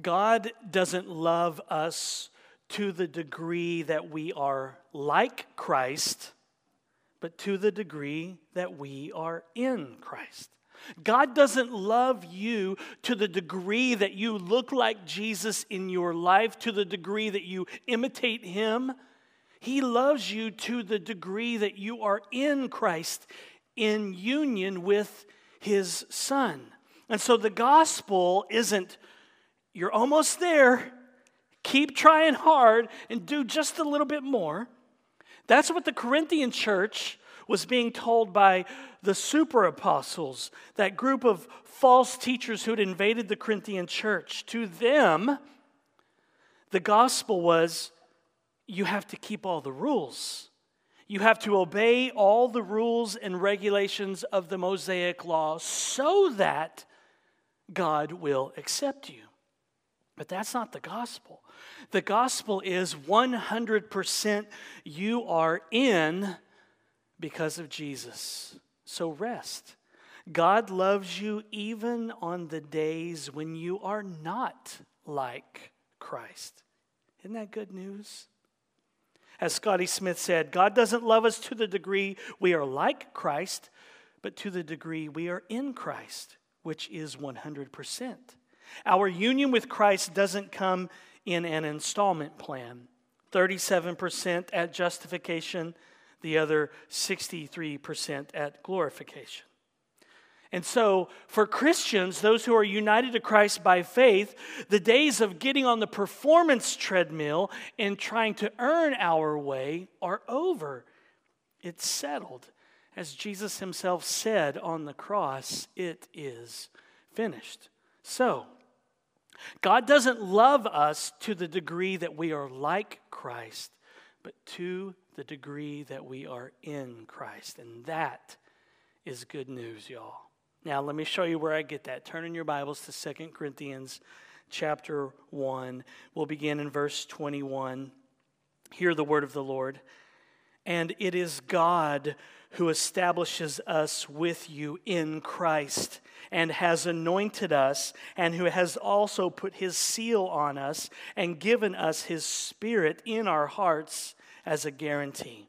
God doesn't love us to the degree that we are like Christ, but to the degree that we are in Christ. God doesn't love you to the degree that you look like Jesus in your life, to the degree that you imitate Him. He loves you to the degree that you are in Christ, in union with His Son. And so the gospel isn't, you're almost there, keep trying hard and do just a little bit more. That's what the Corinthian church was being told by the super apostles, that group of false teachers who had invaded the Corinthian church. To them, the gospel was you have to keep all the rules. You have to obey all the rules and regulations of the Mosaic law so that God will accept you. But that's not the gospel. The gospel is 100% you are in because of Jesus. So rest. God loves you even on the days when you are not like Christ. Isn't that good news? As Scotty Smith said, God doesn't love us to the degree we are like Christ, but to the degree we are in Christ, which is 100%. Our union with Christ doesn't come in an installment plan 37% at justification, the other 63% at glorification. And so, for Christians, those who are united to Christ by faith, the days of getting on the performance treadmill and trying to earn our way are over. It's settled. As Jesus himself said on the cross, it is finished. So, God doesn't love us to the degree that we are like Christ, but to the degree that we are in Christ. And that is good news, y'all. Now, let me show you where I get that. Turn in your Bibles to Second Corinthians chapter 1. We'll begin in verse 21. Hear the word of the Lord. And it is God who establishes us with you in Christ and has anointed us, and who has also put his seal on us and given us his spirit in our hearts as a guarantee.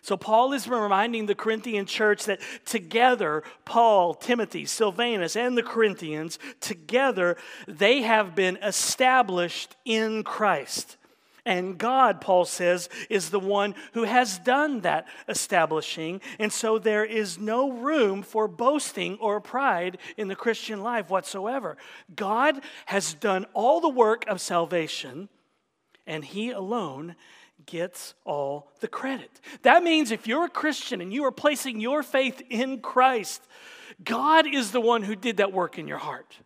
So, Paul is reminding the Corinthian church that together, Paul, Timothy, Silvanus, and the Corinthians, together, they have been established in Christ. And God, Paul says, is the one who has done that establishing. And so there is no room for boasting or pride in the Christian life whatsoever. God has done all the work of salvation, and He alone gets all the credit. That means if you're a Christian and you are placing your faith in Christ, God is the one who did that work in your heart.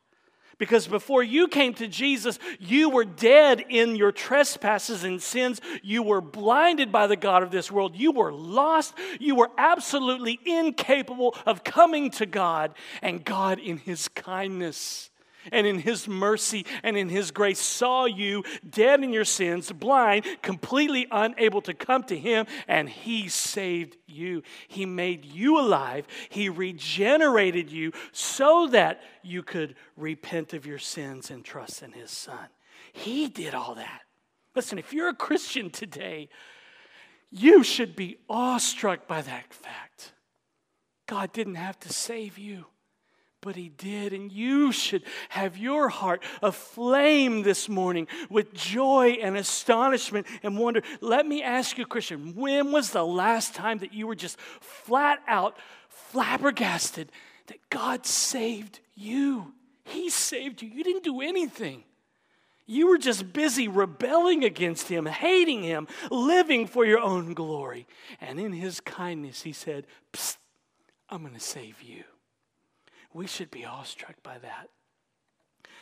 Because before you came to Jesus, you were dead in your trespasses and sins. You were blinded by the God of this world. You were lost. You were absolutely incapable of coming to God. And God, in His kindness, and in his mercy and in his grace saw you dead in your sins, blind, completely unable to come to him, and he saved you. He made you alive. He regenerated you so that you could repent of your sins and trust in his son. He did all that. Listen, if you're a Christian today, you should be awestruck by that fact. God didn't have to save you but he did. And you should have your heart aflame this morning with joy and astonishment and wonder. Let me ask you, Christian, when was the last time that you were just flat out flabbergasted that God saved you? He saved you. You didn't do anything. You were just busy rebelling against him, hating him, living for your own glory. And in his kindness, he said, I'm going to save you. We should be awestruck by that.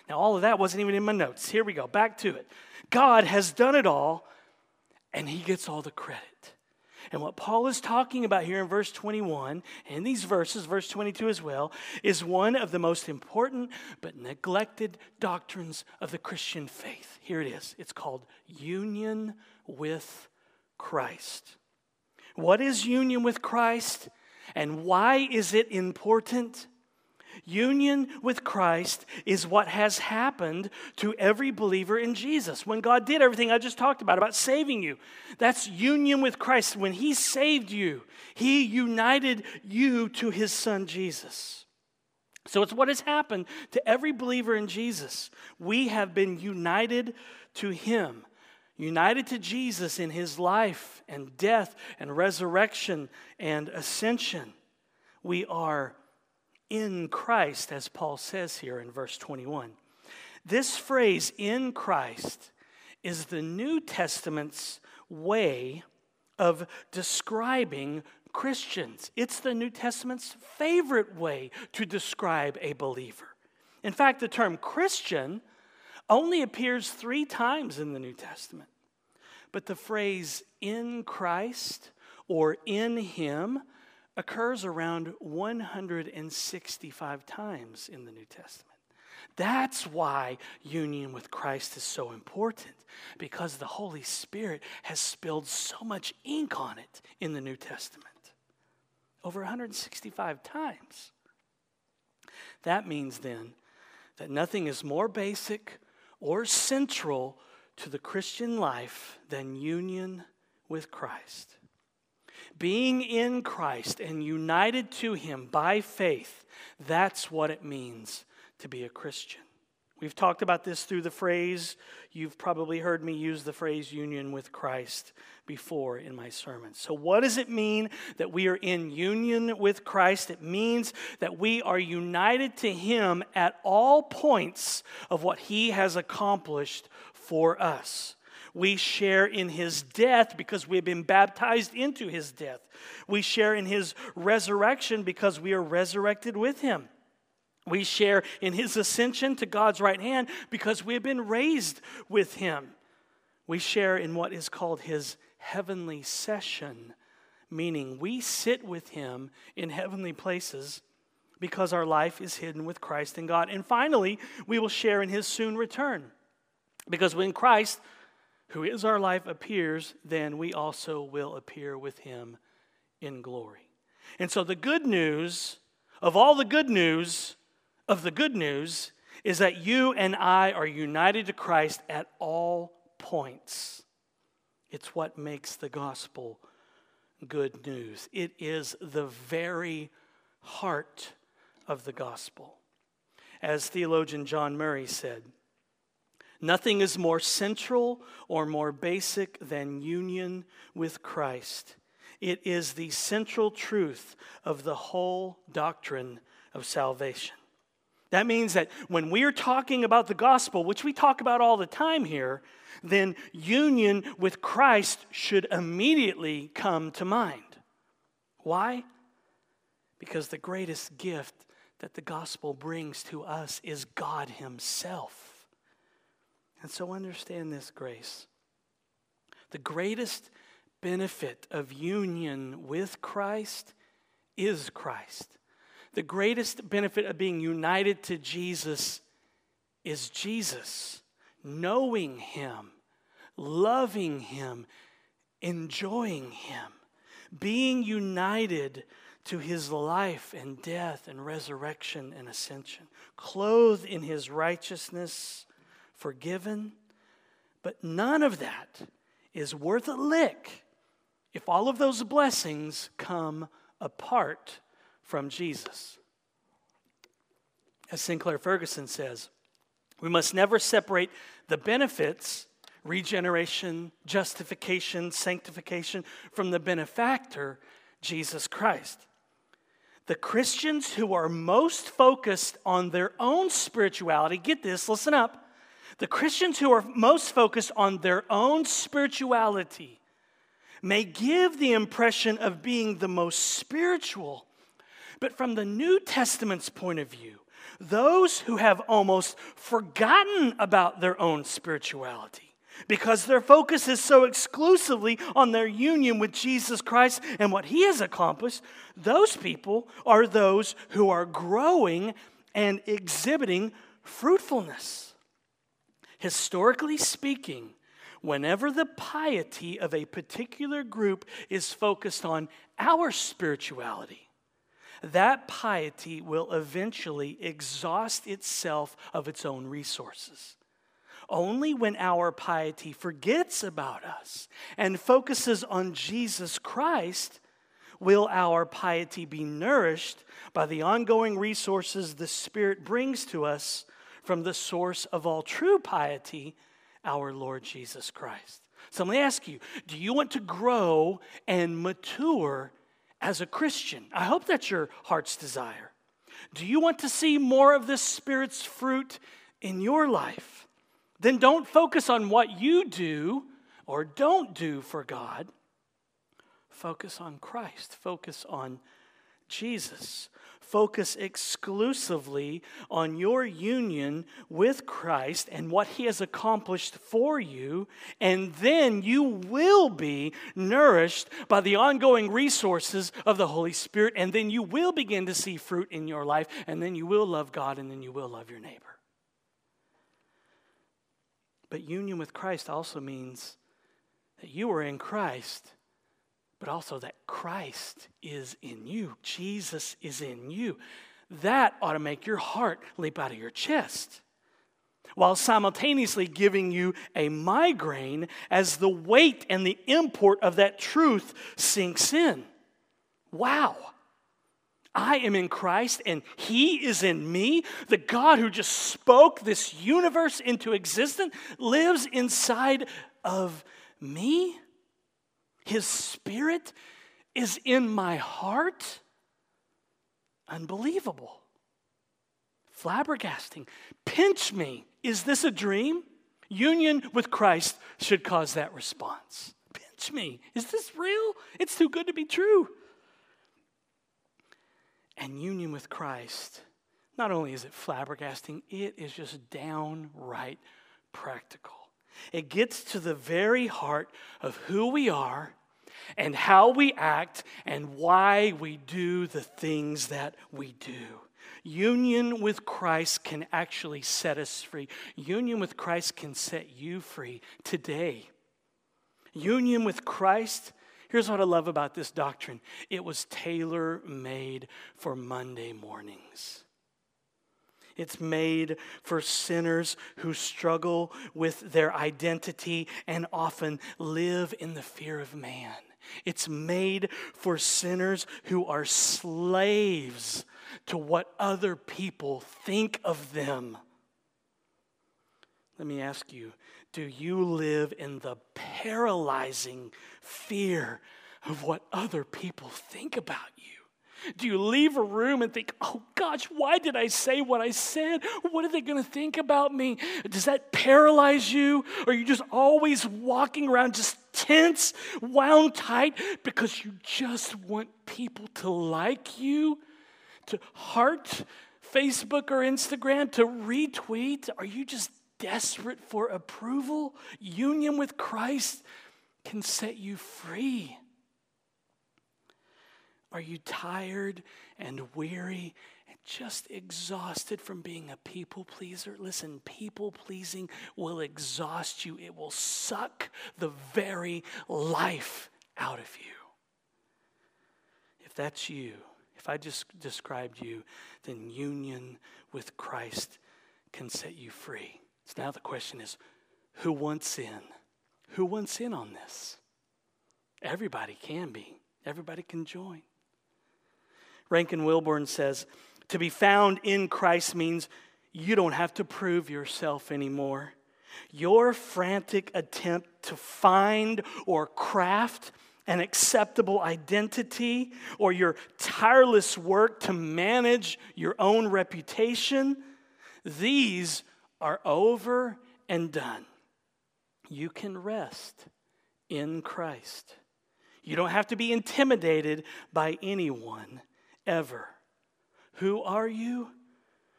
Now, all of that wasn't even in my notes. Here we go, back to it. God has done it all, and he gets all the credit. And what Paul is talking about here in verse 21, and these verses, verse 22 as well, is one of the most important but neglected doctrines of the Christian faith. Here it is it's called union with Christ. What is union with Christ, and why is it important? Union with Christ is what has happened to every believer in Jesus. When God did everything I just talked about, about saving you, that's union with Christ. When He saved you, He united you to His Son Jesus. So it's what has happened to every believer in Jesus. We have been united to Him, united to Jesus in His life and death and resurrection and ascension. We are in Christ, as Paul says here in verse 21. This phrase, in Christ, is the New Testament's way of describing Christians. It's the New Testament's favorite way to describe a believer. In fact, the term Christian only appears three times in the New Testament. But the phrase in Christ or in Him occurs around 165 times in the New Testament. That's why union with Christ is so important, because the Holy Spirit has spilled so much ink on it in the New Testament. Over 165 times. That means then that nothing is more basic or central to the Christian life than union with Christ. Being in Christ and united to Him by faith, that's what it means to be a Christian. We've talked about this through the phrase, you've probably heard me use the phrase union with Christ before in my sermons. So, what does it mean that we are in union with Christ? It means that we are united to Him at all points of what He has accomplished for us. We share in his death because we have been baptized into his death. We share in his resurrection because we are resurrected with him. We share in his ascension to God's right hand because we have been raised with him. We share in what is called his heavenly session, meaning we sit with him in heavenly places because our life is hidden with Christ in God. And finally, we will share in his soon return. Because when Christ who is our life, appears, then we also will appear with him in glory. And so, the good news of all the good news of the good news is that you and I are united to Christ at all points. It's what makes the gospel good news. It is the very heart of the gospel. As theologian John Murray said, Nothing is more central or more basic than union with Christ. It is the central truth of the whole doctrine of salvation. That means that when we're talking about the gospel, which we talk about all the time here, then union with Christ should immediately come to mind. Why? Because the greatest gift that the gospel brings to us is God Himself. And so understand this grace. The greatest benefit of union with Christ is Christ. The greatest benefit of being united to Jesus is Jesus. Knowing Him, loving Him, enjoying Him, being united to His life and death and resurrection and ascension, clothed in His righteousness forgiven. But none of that is worth a lick if all of those blessings come apart from Jesus. As Sinclair Ferguson says, we must never separate the benefits, regeneration, justification, sanctification, from the benefactor, Jesus Christ. The Christians who are most focused on their own spirituality, get this, listen up the Christians who are most focused on their own spirituality may give the impression of being the most spiritual, but from the New Testament's point of view, those who have almost forgotten about their own spirituality because their focus is so exclusively on their union with Jesus Christ and what he has accomplished, those people are those who are growing and exhibiting fruitfulness. Historically speaking, whenever the piety of a particular group is focused on our spirituality, that piety will eventually exhaust itself of its own resources. Only when our piety forgets about us and focuses on Jesus Christ will our piety be nourished by the ongoing resources the Spirit brings to us from the source of all true piety, our Lord Jesus Christ. So let me ask you do you want to grow and mature as a Christian? I hope that's your heart's desire. Do you want to see more of this Spirit's fruit in your life? then don't focus on what you do or don't do for God. Focus on Christ. Focus on Jesus. Focus exclusively on your union with Christ and what He has accomplished for you, and then you will be nourished by the ongoing resources of the Holy Spirit, and then you will begin to see fruit in your life, and then you will love God, and then you will love your neighbor. But union with Christ also means that you are in Christ, but also that Christ is in you. Jesus is in you. That ought to make your heart leap out of your chest while simultaneously giving you a migraine as the weight and the import of that truth sinks in. Wow. I am in Christ and He is in me. The God who just spoke this universe into existence lives inside of me. His Spirit is in my heart. Unbelievable. Flabbergasting. Pinch me. Is this a dream? Union with Christ should cause that response. Pinch me. Is this real? It's too good to be true and union with Christ, not only is it flabbergasting, it is just downright practical. It gets to the very heart of who we are and how we act and why we do the things that we do. Union with Christ can actually set us free. Union with Christ can set you free today. Union with Christ Here's what I love about this doctrine it was tailor made for Monday mornings. It's made for sinners who struggle with their identity and often live in the fear of man. It's made for sinners who are slaves to what other people think of them. Let me ask you do you live in the paralyzing fear of what other people think about you? Do you leave a room and think, oh gosh, why did I say what I said? What are they going to think about me? Does that paralyze you? Or are you just always walking around just tense, wound tight because you just want people to like you, to heart Facebook or Instagram, to retweet? Are you just desperate for approval, union with Christ can set you free. Are you tired and weary and just exhausted from being a people pleaser? Listen, people pleasing will exhaust you, it will suck the very life out of you. If that's you, if I just described you, then union with Christ can set you free. So now the question is who wants in? Who wants in on this? Everybody can be, everybody can join. Rankin Wilbourne says, To be found in Christ means you don't have to prove yourself anymore. Your frantic attempt to find or craft an acceptable identity or your tireless work to manage your own reputation, these are over and done. You can rest in Christ. You don't have to be intimidated by anyone ever. Who are you?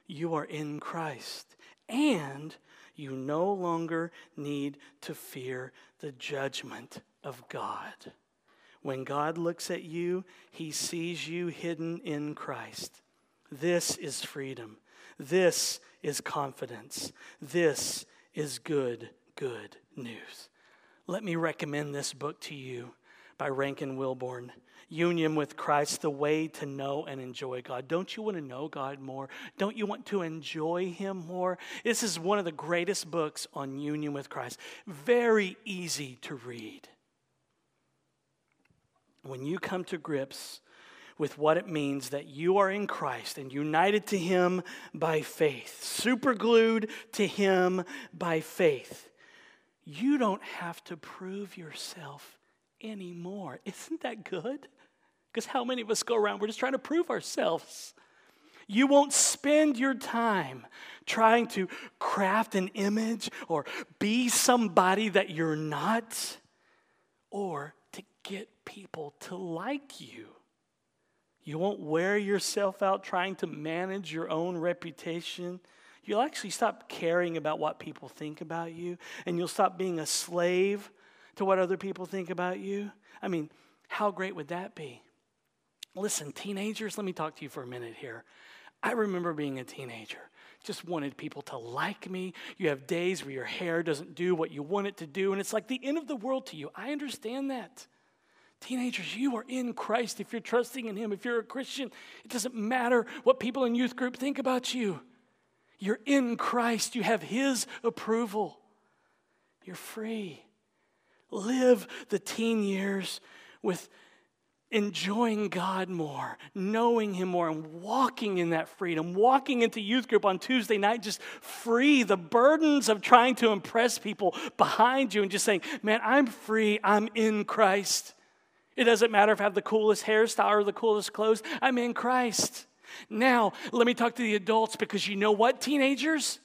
You are in Christ. And you no longer need to fear the judgment of God. When God looks at you, he sees you hidden in Christ. This is freedom. This is confidence. This is good, good news. Let me recommend this book to you by Rankin Wilbourne union with Christ the way to know and enjoy God. Don't you want to know God more? Don't you want to enjoy Him more? This is one of the greatest books on union with Christ. Very easy to read. When you come to grips with what it means that you are in Christ and united to Him by faith, superglued to Him by faith, you don't have to prove yourself anymore. Isn't that good? Because how many of us go around, we're just trying to prove ourselves. You won't spend your time trying to craft an image or be somebody that you're not or to get people to like you. You won't wear yourself out trying to manage your own reputation. You'll actually stop caring about what people think about you, and you'll stop being a slave to what other people think about you. I mean, how great would that be? Listen, teenagers, let me talk to you for a minute here. I remember being a teenager. Just wanted people to like me. You have days where your hair doesn't do what you want it to do, and it's like the end of the world to you. I understand that. Teenagers, you are in Christ if you're trusting in Him. If you're a Christian, it doesn't matter what people in youth group think about you. You're in Christ, you have His approval. You're free. Live the teen years with enjoying God more, knowing Him more, and walking in that freedom, walking into youth group on Tuesday night, just free the burdens of trying to impress people behind you and just saying, Man, I'm free, I'm in Christ. It doesn't matter if I have the coolest hairstyle or the coolest clothes, I'm in Christ. Now, let me talk to the adults because you know what, teenagers?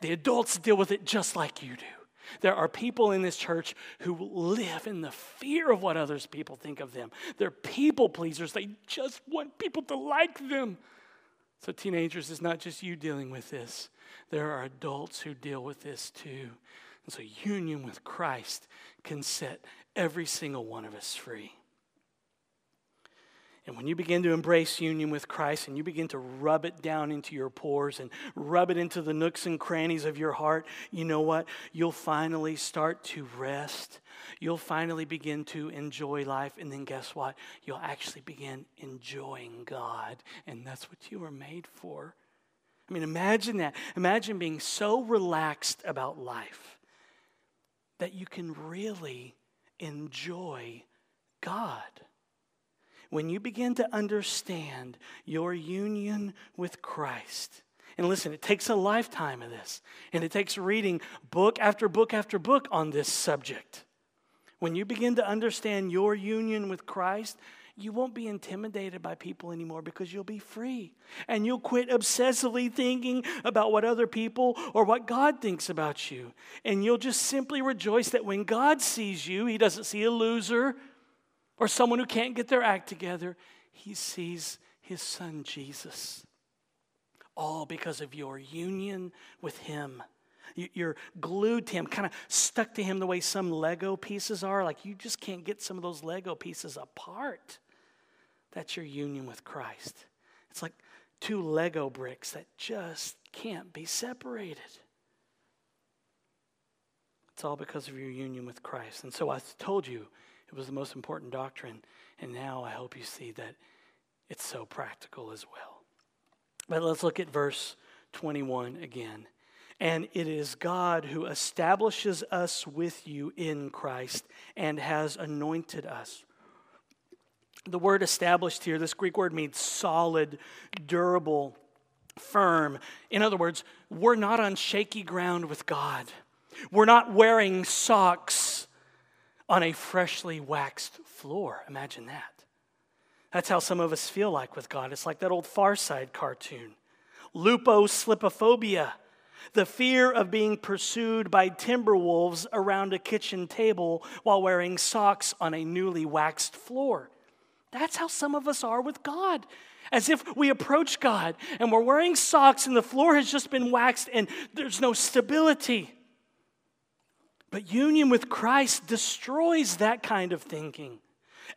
The adults deal with it just like you do. There are people in this church who live in the fear of what others people think of them. They're people pleasers. They just want people to like them. So, teenagers, it's not just you dealing with this. There are adults who deal with this too. And so, union with Christ can set every single one of us free. And when you begin to embrace union with Christ and you begin to rub it down into your pores and rub it into the nooks and crannies of your heart, you know what? You'll finally start to rest. You'll finally begin to enjoy life. And then guess what? You'll actually begin enjoying God. And that's what you were made for. I mean, imagine that. Imagine being so relaxed about life that you can really enjoy God when you begin to understand your union with Christ, and listen, it takes a lifetime of this, and it takes reading book after book after book on this subject. When you begin to understand your union with Christ, you won't be intimidated by people anymore because you'll be free. And you'll quit obsessively thinking about what other people or what God thinks about you. And you'll just simply rejoice that when God sees you, He doesn't see a loser, or someone who can't get their act together, he sees his son Jesus. All because of your union with him. You're glued to him, kind of stuck to him the way some Lego pieces are. Like you just can't get some of those Lego pieces apart. That's your union with Christ. It's like two Lego bricks that just can't be separated. It's all because of your union with Christ. And so I told you it was the most important doctrine. And now I hope you see that it's so practical as well. But let's look at verse 21 again. And it is God who establishes us with you in Christ and has anointed us. The word established here, this Greek word means solid, durable, firm. In other words, we're not on shaky ground with God. We're not wearing socks on a freshly waxed floor. Imagine that. That's how some of us feel like with God. It's like that old Far Side cartoon. Luposlipaphobia, the fear of being pursued by timber wolves around a kitchen table while wearing socks on a newly waxed floor. That's how some of us are with God. As if we approach God and we're wearing socks and the floor has just been waxed and there's no stability. But union with Christ destroys that kind of thinking.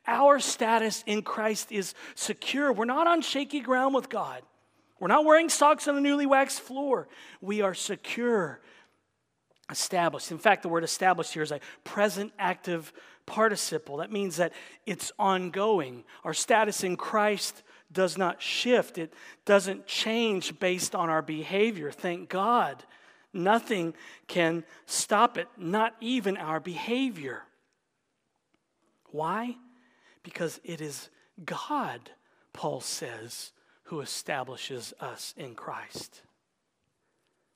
Our status in Christ is secure. We're not on shaky ground with God. We're not wearing socks on a newly waxed floor. We are secure, established. In fact, the word established here is a present active participle. That means that it's ongoing. Our status in Christ does not shift, it doesn't change based on our behavior. Thank God. Nothing can stop it, not even our behavior. Why? Because it is God, Paul says, who establishes us in Christ,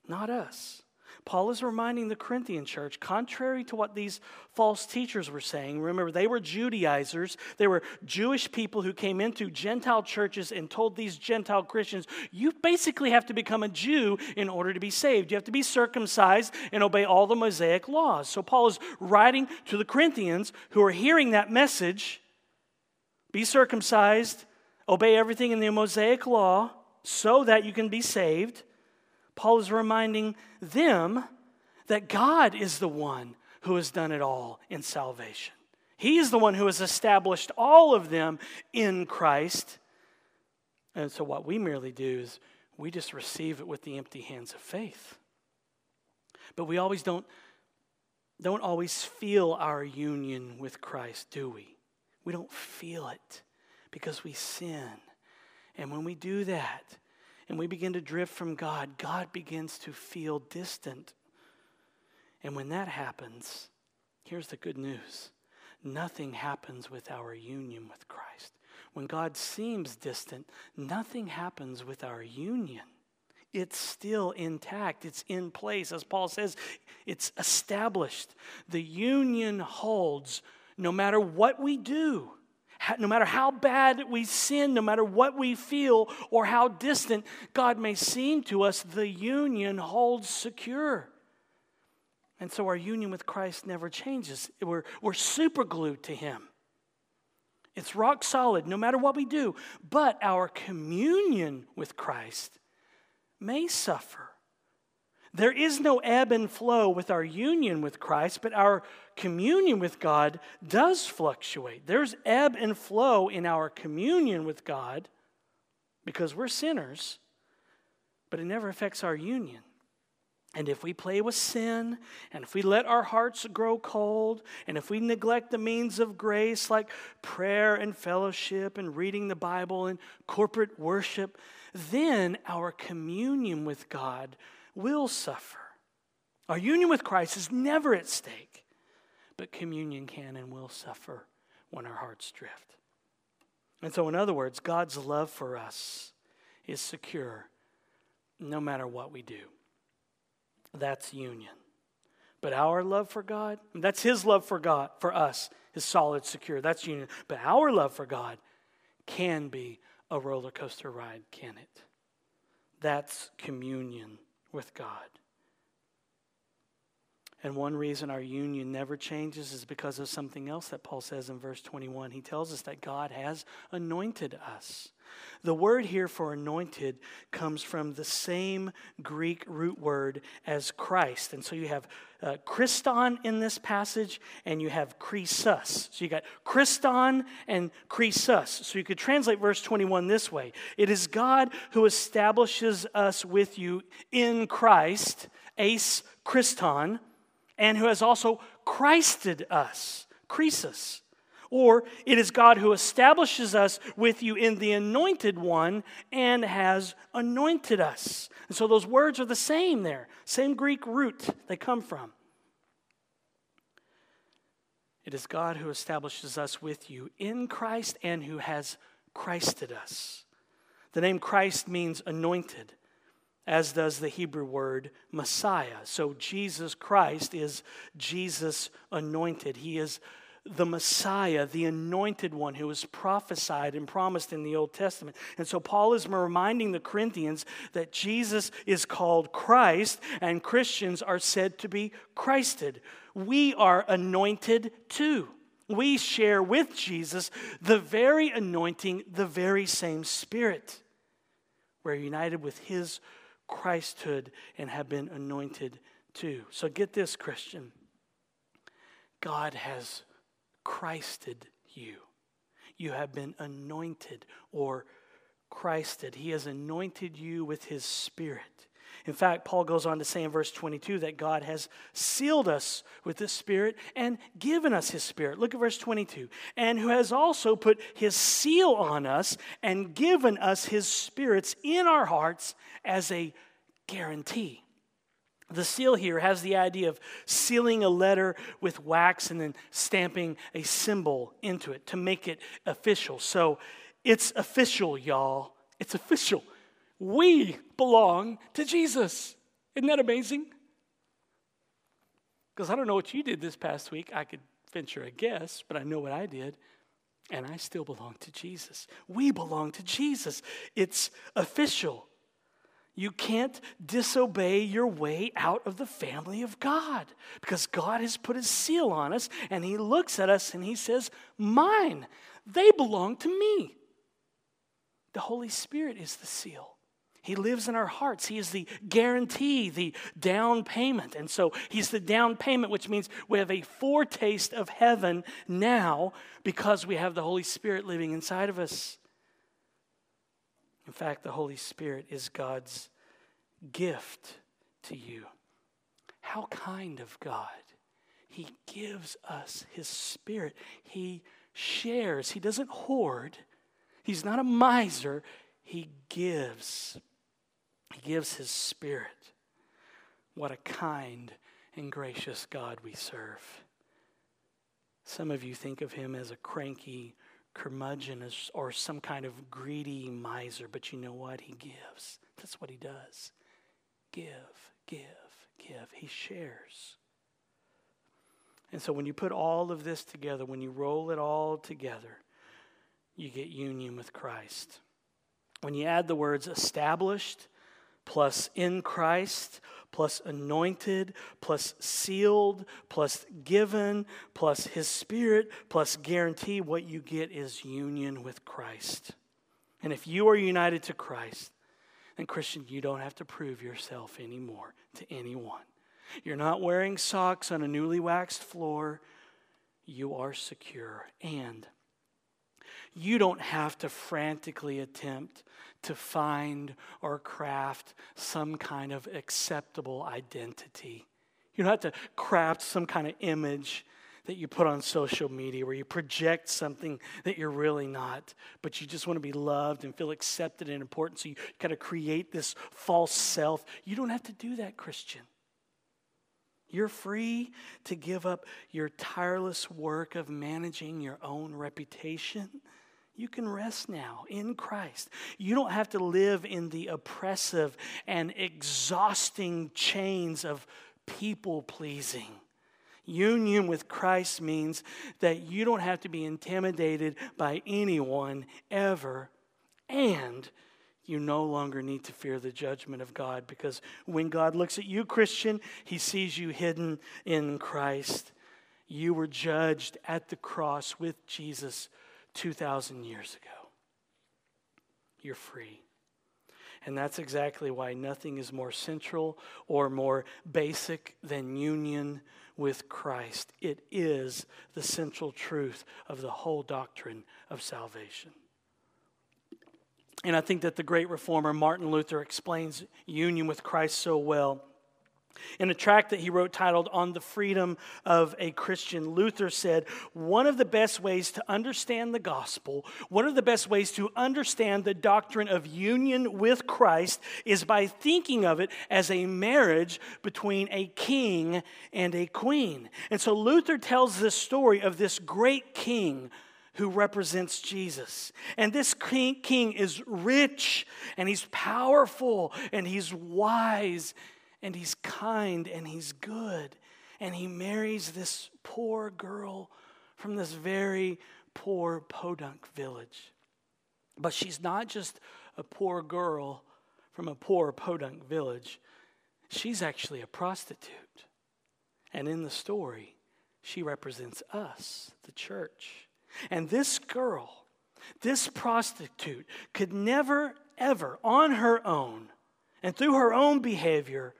not us. Paul is reminding the Corinthian church, contrary to what these false teachers were saying, remember, they were Judaizers. They were Jewish people who came into Gentile churches and told these Gentile Christians, you basically have to become a Jew in order to be saved. You have to be circumcised and obey all the Mosaic laws. So Paul is writing to the Corinthians who are hearing that message be circumcised, obey everything in the Mosaic law so that you can be saved. Paul is reminding them that God is the one who has done it all in salvation. He is the one who has established all of them in Christ. And so, what we merely do is we just receive it with the empty hands of faith. But we always don't, don't always feel our union with Christ, do we? We don't feel it because we sin. And when we do that, and we begin to drift from God, God begins to feel distant. And when that happens, here's the good news nothing happens with our union with Christ. When God seems distant, nothing happens with our union. It's still intact, it's in place. As Paul says, it's established. The union holds no matter what we do no matter how bad we sin, no matter what we feel or how distant God may seem to us, the union holds secure. And so our union with Christ never changes. We're, we're super glued to Him. It's rock solid no matter what we do. But our communion with Christ may suffer. There is no ebb and flow with our union with Christ, but our communion with God does fluctuate. There's ebb and flow in our communion with God because we're sinners, but it never affects our union. And if we play with sin, and if we let our hearts grow cold, and if we neglect the means of grace like prayer and fellowship and reading the Bible and corporate worship, then our communion with God will suffer. Our union with Christ is never at stake, but communion can and will suffer when our hearts drift. And so, in other words, God's love for us is secure no matter what we do. That's union. But our love for God, that's His love for God, for us, is solid, secure. That's union. But our love for God can be a roller coaster ride, can it? That's communion with God. And one reason our union never changes is because of something else that Paul says in verse 21. He tells us that God has anointed us. The word here for anointed comes from the same Greek root word as Christ. And so you have uh, Christon in this passage, and you have Christus. So you got Christon and Christus. So you could translate verse 21 this way It is God who establishes us with you in Christ, eis Christon, and who has also Christed us, Christus or it is God who establishes us with you in the anointed one and has anointed us. And so those words are the same there, same Greek root they come from. It is God who establishes us with you in Christ and who has Christed us. The name Christ means anointed, as does the Hebrew word Messiah. So Jesus Christ is Jesus anointed. He is the Messiah, the anointed one who was prophesied and promised in the Old Testament. And so Paul is reminding the Corinthians that Jesus is called Christ and Christians are said to be Christed. We are anointed too. We share with Jesus the very anointing, the very same Spirit. We're united with his Christhood and have been anointed too. So get this, Christian. God has Christed you. You have been anointed or Christed. He has anointed you with His Spirit. In fact, Paul goes on to say in verse 22 that God has sealed us with the Spirit and given us His Spirit. Look at verse 22. And who has also put His seal on us and given us His spirits in our hearts as a guarantee. The seal here has the idea of sealing a letter with wax and then stamping a symbol into it to make it official. So it's official, y'all. It's official. We belong to Jesus. Isn't that amazing? Because I don't know what you did this past week. I could venture a guess, but I know what I did. And I still belong to Jesus. We belong to Jesus. It's official. You can't disobey your way out of the family of God because God has put his seal on us and he looks at us and he says, Mine, they belong to me. The Holy Spirit is the seal. He lives in our hearts. He is the guarantee, the down payment. And so he's the down payment, which means we have a foretaste of heaven now because we have the Holy Spirit living inside of us. In fact, the Holy Spirit is God's gift to you. How kind of God. He gives us His Spirit. He shares, He doesn't hoard. He's not a miser. He gives. He gives His Spirit. What a kind and gracious God we serve. Some of you think of Him as a cranky curmudgeon or some kind of greedy miser, but you know what? He gives. That's what He does. Give, give, give. He shares. And so when you put all of this together, when you roll it all together, you get union with Christ. When you add the words established, plus in Christ, plus anointed, plus sealed, plus given, plus his spirit, plus guarantee, what you get is union with Christ. And if you are united to Christ, then, Christian, you don't have to prove yourself anymore to anyone. You're not wearing socks on a newly waxed floor. You are secure. And you don't have to frantically attempt to find or craft some kind of acceptable identity. You don't have to craft some kind of image that you put on social media where you project something that you're really not, but you just want to be loved and feel accepted and important. So you kind of create this false self. You don't have to do that, Christian. You're free to give up your tireless work of managing your own reputation you can rest now in Christ. You don't have to live in the oppressive and exhausting chains of people pleasing. Union with Christ means that you don't have to be intimidated by anyone ever, and you no longer need to fear the judgment of God because when God looks at you, Christian, he sees you hidden in Christ. You were judged at the cross with Jesus 2,000 years ago. You're free. And that's exactly why nothing is more central or more basic than union with Christ. It is the central truth of the whole doctrine of salvation. And I think that the great reformer Martin Luther explains union with Christ so well in a tract that he wrote titled On the Freedom of a Christian, Luther said, One of the best ways to understand the gospel, one of the best ways to understand the doctrine of union with Christ is by thinking of it as a marriage between a king and a queen. And so Luther tells this story of this great king who represents Jesus. And this king, king is rich and he's powerful and he's wise and he's kind and he's good. And he marries this poor girl from this very poor podunk village. But she's not just a poor girl from a poor podunk village, she's actually a prostitute. And in the story, she represents us, the church. And this girl, this prostitute, could never, ever, on her own, and through her own behavior,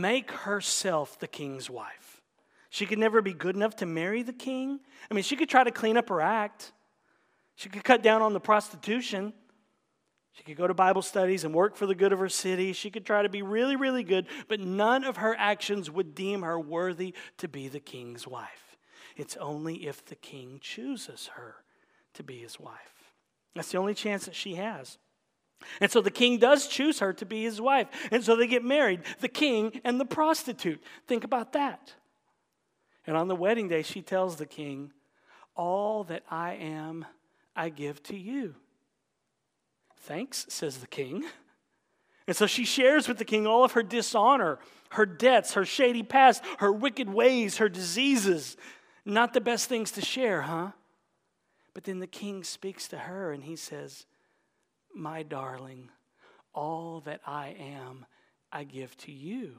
make herself the king's wife. She could never be good enough to marry the king. I mean, she could try to clean up her act, she could cut down on the prostitution. She could go to Bible studies and work for the good of her city. She could try to be really, really good, but none of her actions would deem her worthy to be the king's wife. It's only if the king chooses her to be his wife. That's the only chance that she has. And so the king does choose her to be his wife. And so they get married, the king and the prostitute. Think about that. And on the wedding day, she tells the king, All that I am, I give to you. Thanks, says the king. And so she shares with the king all of her dishonor, her debts, her shady past, her wicked ways, her diseases. Not the best things to share, huh? But then the king speaks to her and he says, My darling, all that I am, I give to you,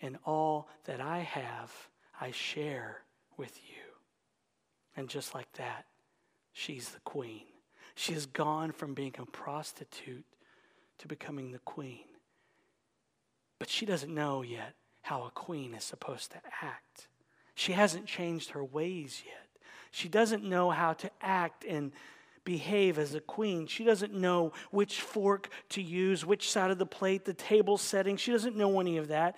and all that I have, I share with you. And just like that, she's the queen. She has gone from being a prostitute to becoming the queen. But she doesn't know yet how a queen is supposed to act. She hasn't changed her ways yet. She doesn't know how to act and behave as a queen. She doesn't know which fork to use, which side of the plate, the table setting. She doesn't know any of that.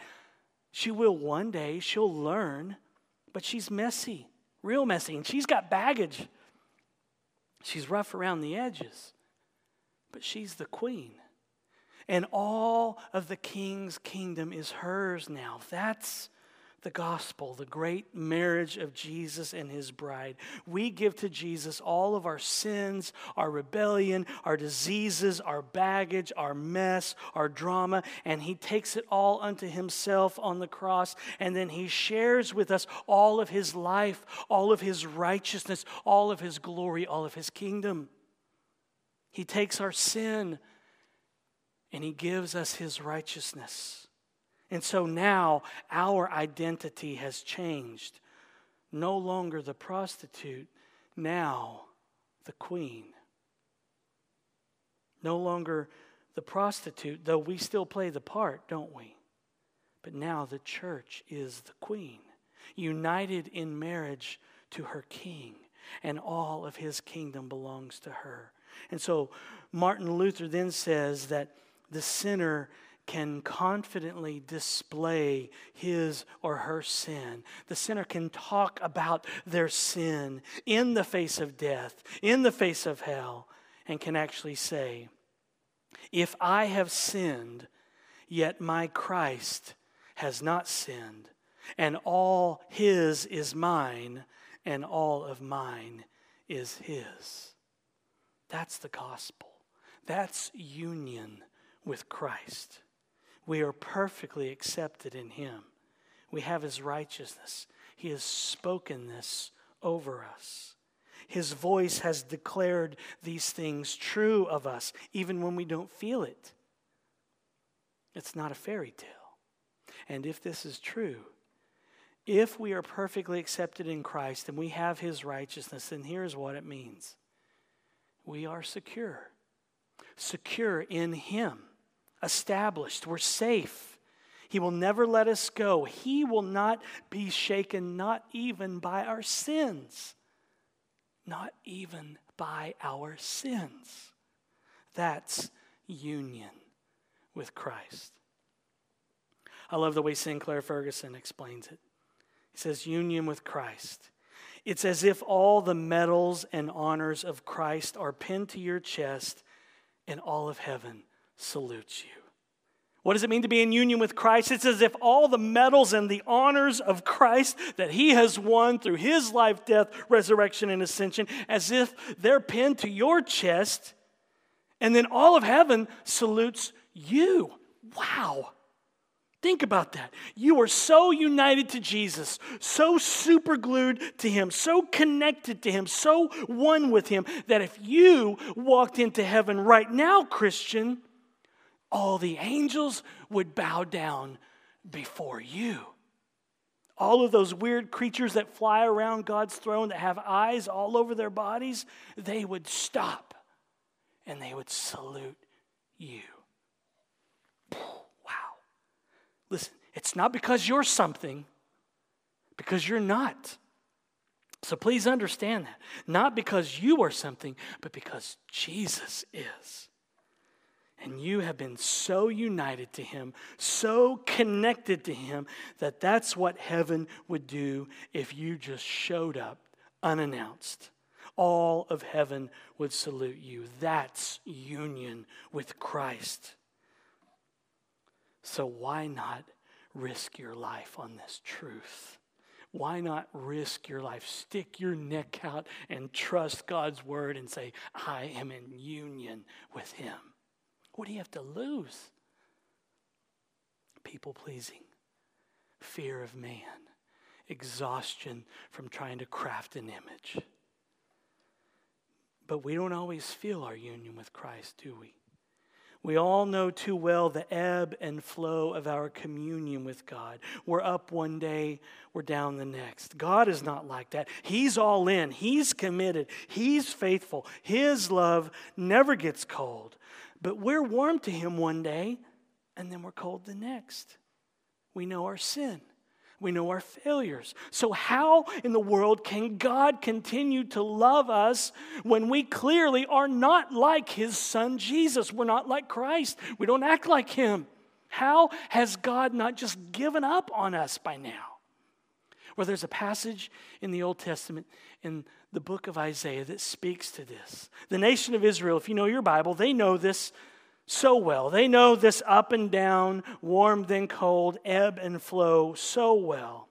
She will one day, she'll learn, but she's messy, real messy, and she's got baggage. She's rough around the edges, but she's the queen. And all of the king's kingdom is hers now. That's the gospel, the great marriage of Jesus and his bride. We give to Jesus all of our sins, our rebellion, our diseases, our baggage, our mess, our drama, and he takes it all unto himself on the cross. And then he shares with us all of his life, all of his righteousness, all of his glory, all of his kingdom. He takes our sin and he gives us his righteousness. And so now our identity has changed. No longer the prostitute, now the queen. No longer the prostitute, though we still play the part, don't we? But now the church is the queen, united in marriage to her king, and all of his kingdom belongs to her. And so Martin Luther then says that the sinner can confidently display his or her sin. The sinner can talk about their sin in the face of death, in the face of hell, and can actually say, If I have sinned, yet my Christ has not sinned, and all his is mine, and all of mine is his. That's the gospel. That's union with Christ. We are perfectly accepted in Him. We have His righteousness. He has spoken this over us. His voice has declared these things true of us, even when we don't feel it. It's not a fairy tale. And if this is true, if we are perfectly accepted in Christ and we have His righteousness, then here's what it means we are secure, secure in Him established. We're safe. He will never let us go. He will not be shaken, not even by our sins. Not even by our sins. That's union with Christ. I love the way Sinclair Ferguson explains it. He says, Union with Christ. It's as if all the medals and honors of Christ are pinned to your chest, and all of heaven salutes you. What does it mean to be in union with Christ? It's as if all the medals and the honors of Christ that he has won through his life, death, resurrection, and ascension, as if they're pinned to your chest, and then all of heaven salutes you. Wow. Think about that. You are so united to Jesus, so super glued to Him, so connected to Him, so one with Him, that if you walked into heaven right now, Christian, all the angels would bow down before you. All of those weird creatures that fly around God's throne that have eyes all over their bodies, they would stop and they would salute you. Wow. Listen, it's not because you're something, because you're not. So please understand that. Not because you are something, but because Jesus is. And you have been so united to Him, so connected to Him, that that's what heaven would do if you just showed up unannounced. All of heaven would salute you. That's union with Christ. So, why not risk your life on this truth? Why not risk your life? Stick your neck out and trust God's word and say, I am in union with Him. What do you have to lose? People pleasing, fear of man, exhaustion from trying to craft an image. But we don't always feel our union with Christ, do we? We all know too well the ebb and flow of our communion with God. We're up one day, we're down the next. God is not like that. He's all in, He's committed, He's faithful. His love never gets cold. But we're warm to Him one day, and then we're cold the next. We know our sin. We know our failures. So, how in the world can God continue to love us when we clearly are not like His Son Jesus? We're not like Christ. We don't act like Him. How has God not just given up on us by now? Well, there's a passage in the Old Testament in the book of Isaiah that speaks to this. The nation of Israel, if you know your Bible, they know this so well. They know this up and down, warm then cold, ebb and flow so well.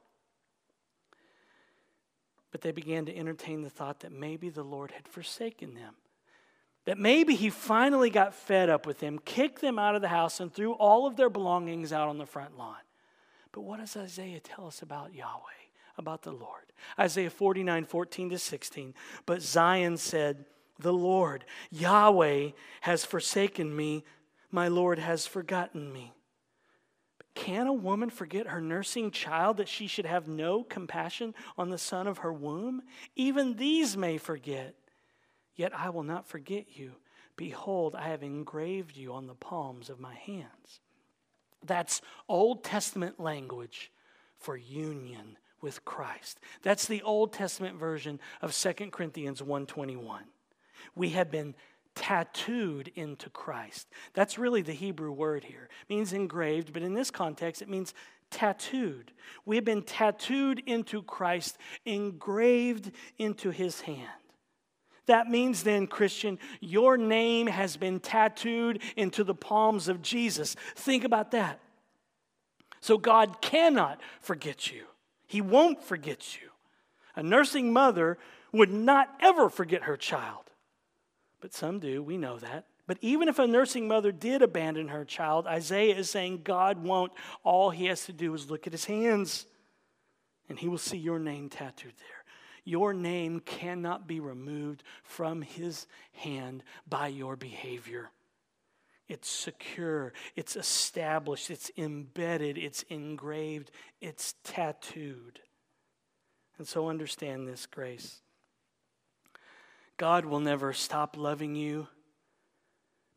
But they began to entertain the thought that maybe the Lord had forsaken them. That maybe he finally got fed up with them, kicked them out of the house, and threw all of their belongings out on the front lawn. But what does Isaiah tell us about Yahweh, about the Lord? Isaiah 49, 14 to 16. But Zion said, the Lord. Yahweh has forsaken me, my Lord has forgotten me. Can a woman forget her nursing child that she should have no compassion on the son of her womb? Even these may forget. Yet I will not forget you. Behold, I have engraved you on the palms of my hands. That's Old Testament language for union with Christ. That's the Old Testament version of 2 Corinthians 121 we have been tattooed into Christ. That's really the Hebrew word here. It means engraved, but in this context, it means tattooed. We have been tattooed into Christ, engraved into his hand. That means then, Christian, your name has been tattooed into the palms of Jesus. Think about that. So God cannot forget you, He won't forget you. A nursing mother would not ever forget her child but some do. We know that. But even if a nursing mother did abandon her child, Isaiah is saying God won't. All he has to do is look at his hands, and he will see your name tattooed there. Your name cannot be removed from his hand by your behavior. It's secure, it's established, it's embedded, it's engraved, it's tattooed. And so understand this, grace. God will never stop loving you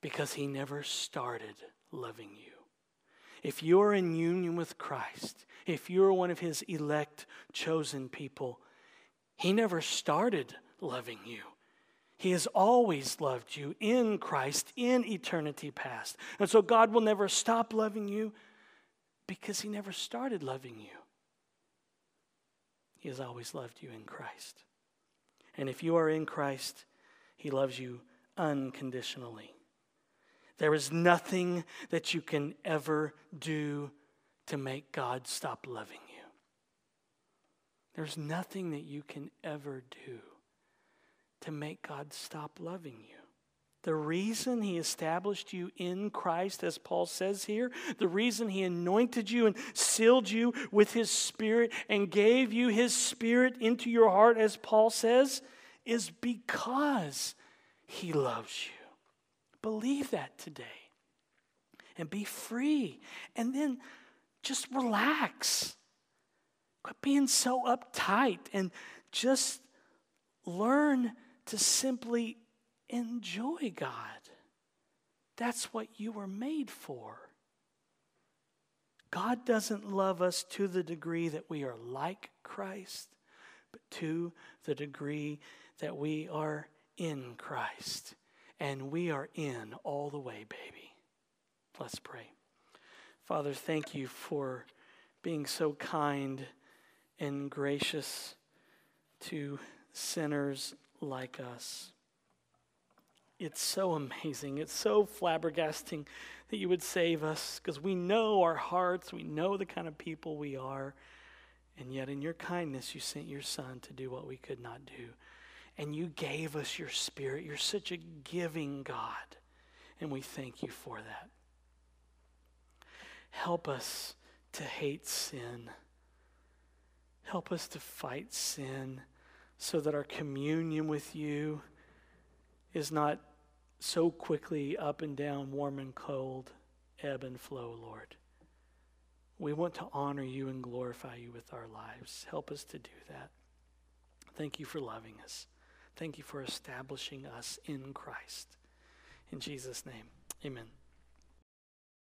because he never started loving you. If you're in union with Christ, if you're one of his elect, chosen people, he never started loving you. He has always loved you in Christ in eternity past. And so God will never stop loving you because he never started loving you. He has always loved you in Christ. And if you are in Christ, He loves you unconditionally. There is nothing that you can ever do to make God stop loving you. There's nothing that you can ever do to make God stop loving you. The reason he established you in Christ, as Paul says here, the reason he anointed you and sealed you with his spirit and gave you his spirit into your heart, as Paul says, is because he loves you. Believe that today and be free. And then just relax. Quit being so uptight and just learn to simply enjoy God. That's what you were made for. God doesn't love us to the degree that we are like Christ, but to the degree that we are in Christ. And we are in all the way, baby. Let's pray. Father, thank you for being so kind and gracious to sinners like us. It's so amazing. It's so flabbergasting that you would save us because we know our hearts, we know the kind of people we are. And yet, in your kindness, you sent your Son to do what we could not do. And you gave us your Spirit. You're such a giving God. And we thank you for that. Help us to hate sin. Help us to fight sin so that our communion with you is not so quickly up and down, warm and cold, ebb and flow, Lord. We want to honor you and glorify you with our lives. Help us to do that. Thank you for loving us. Thank you for establishing us in Christ. In Jesus' name, amen.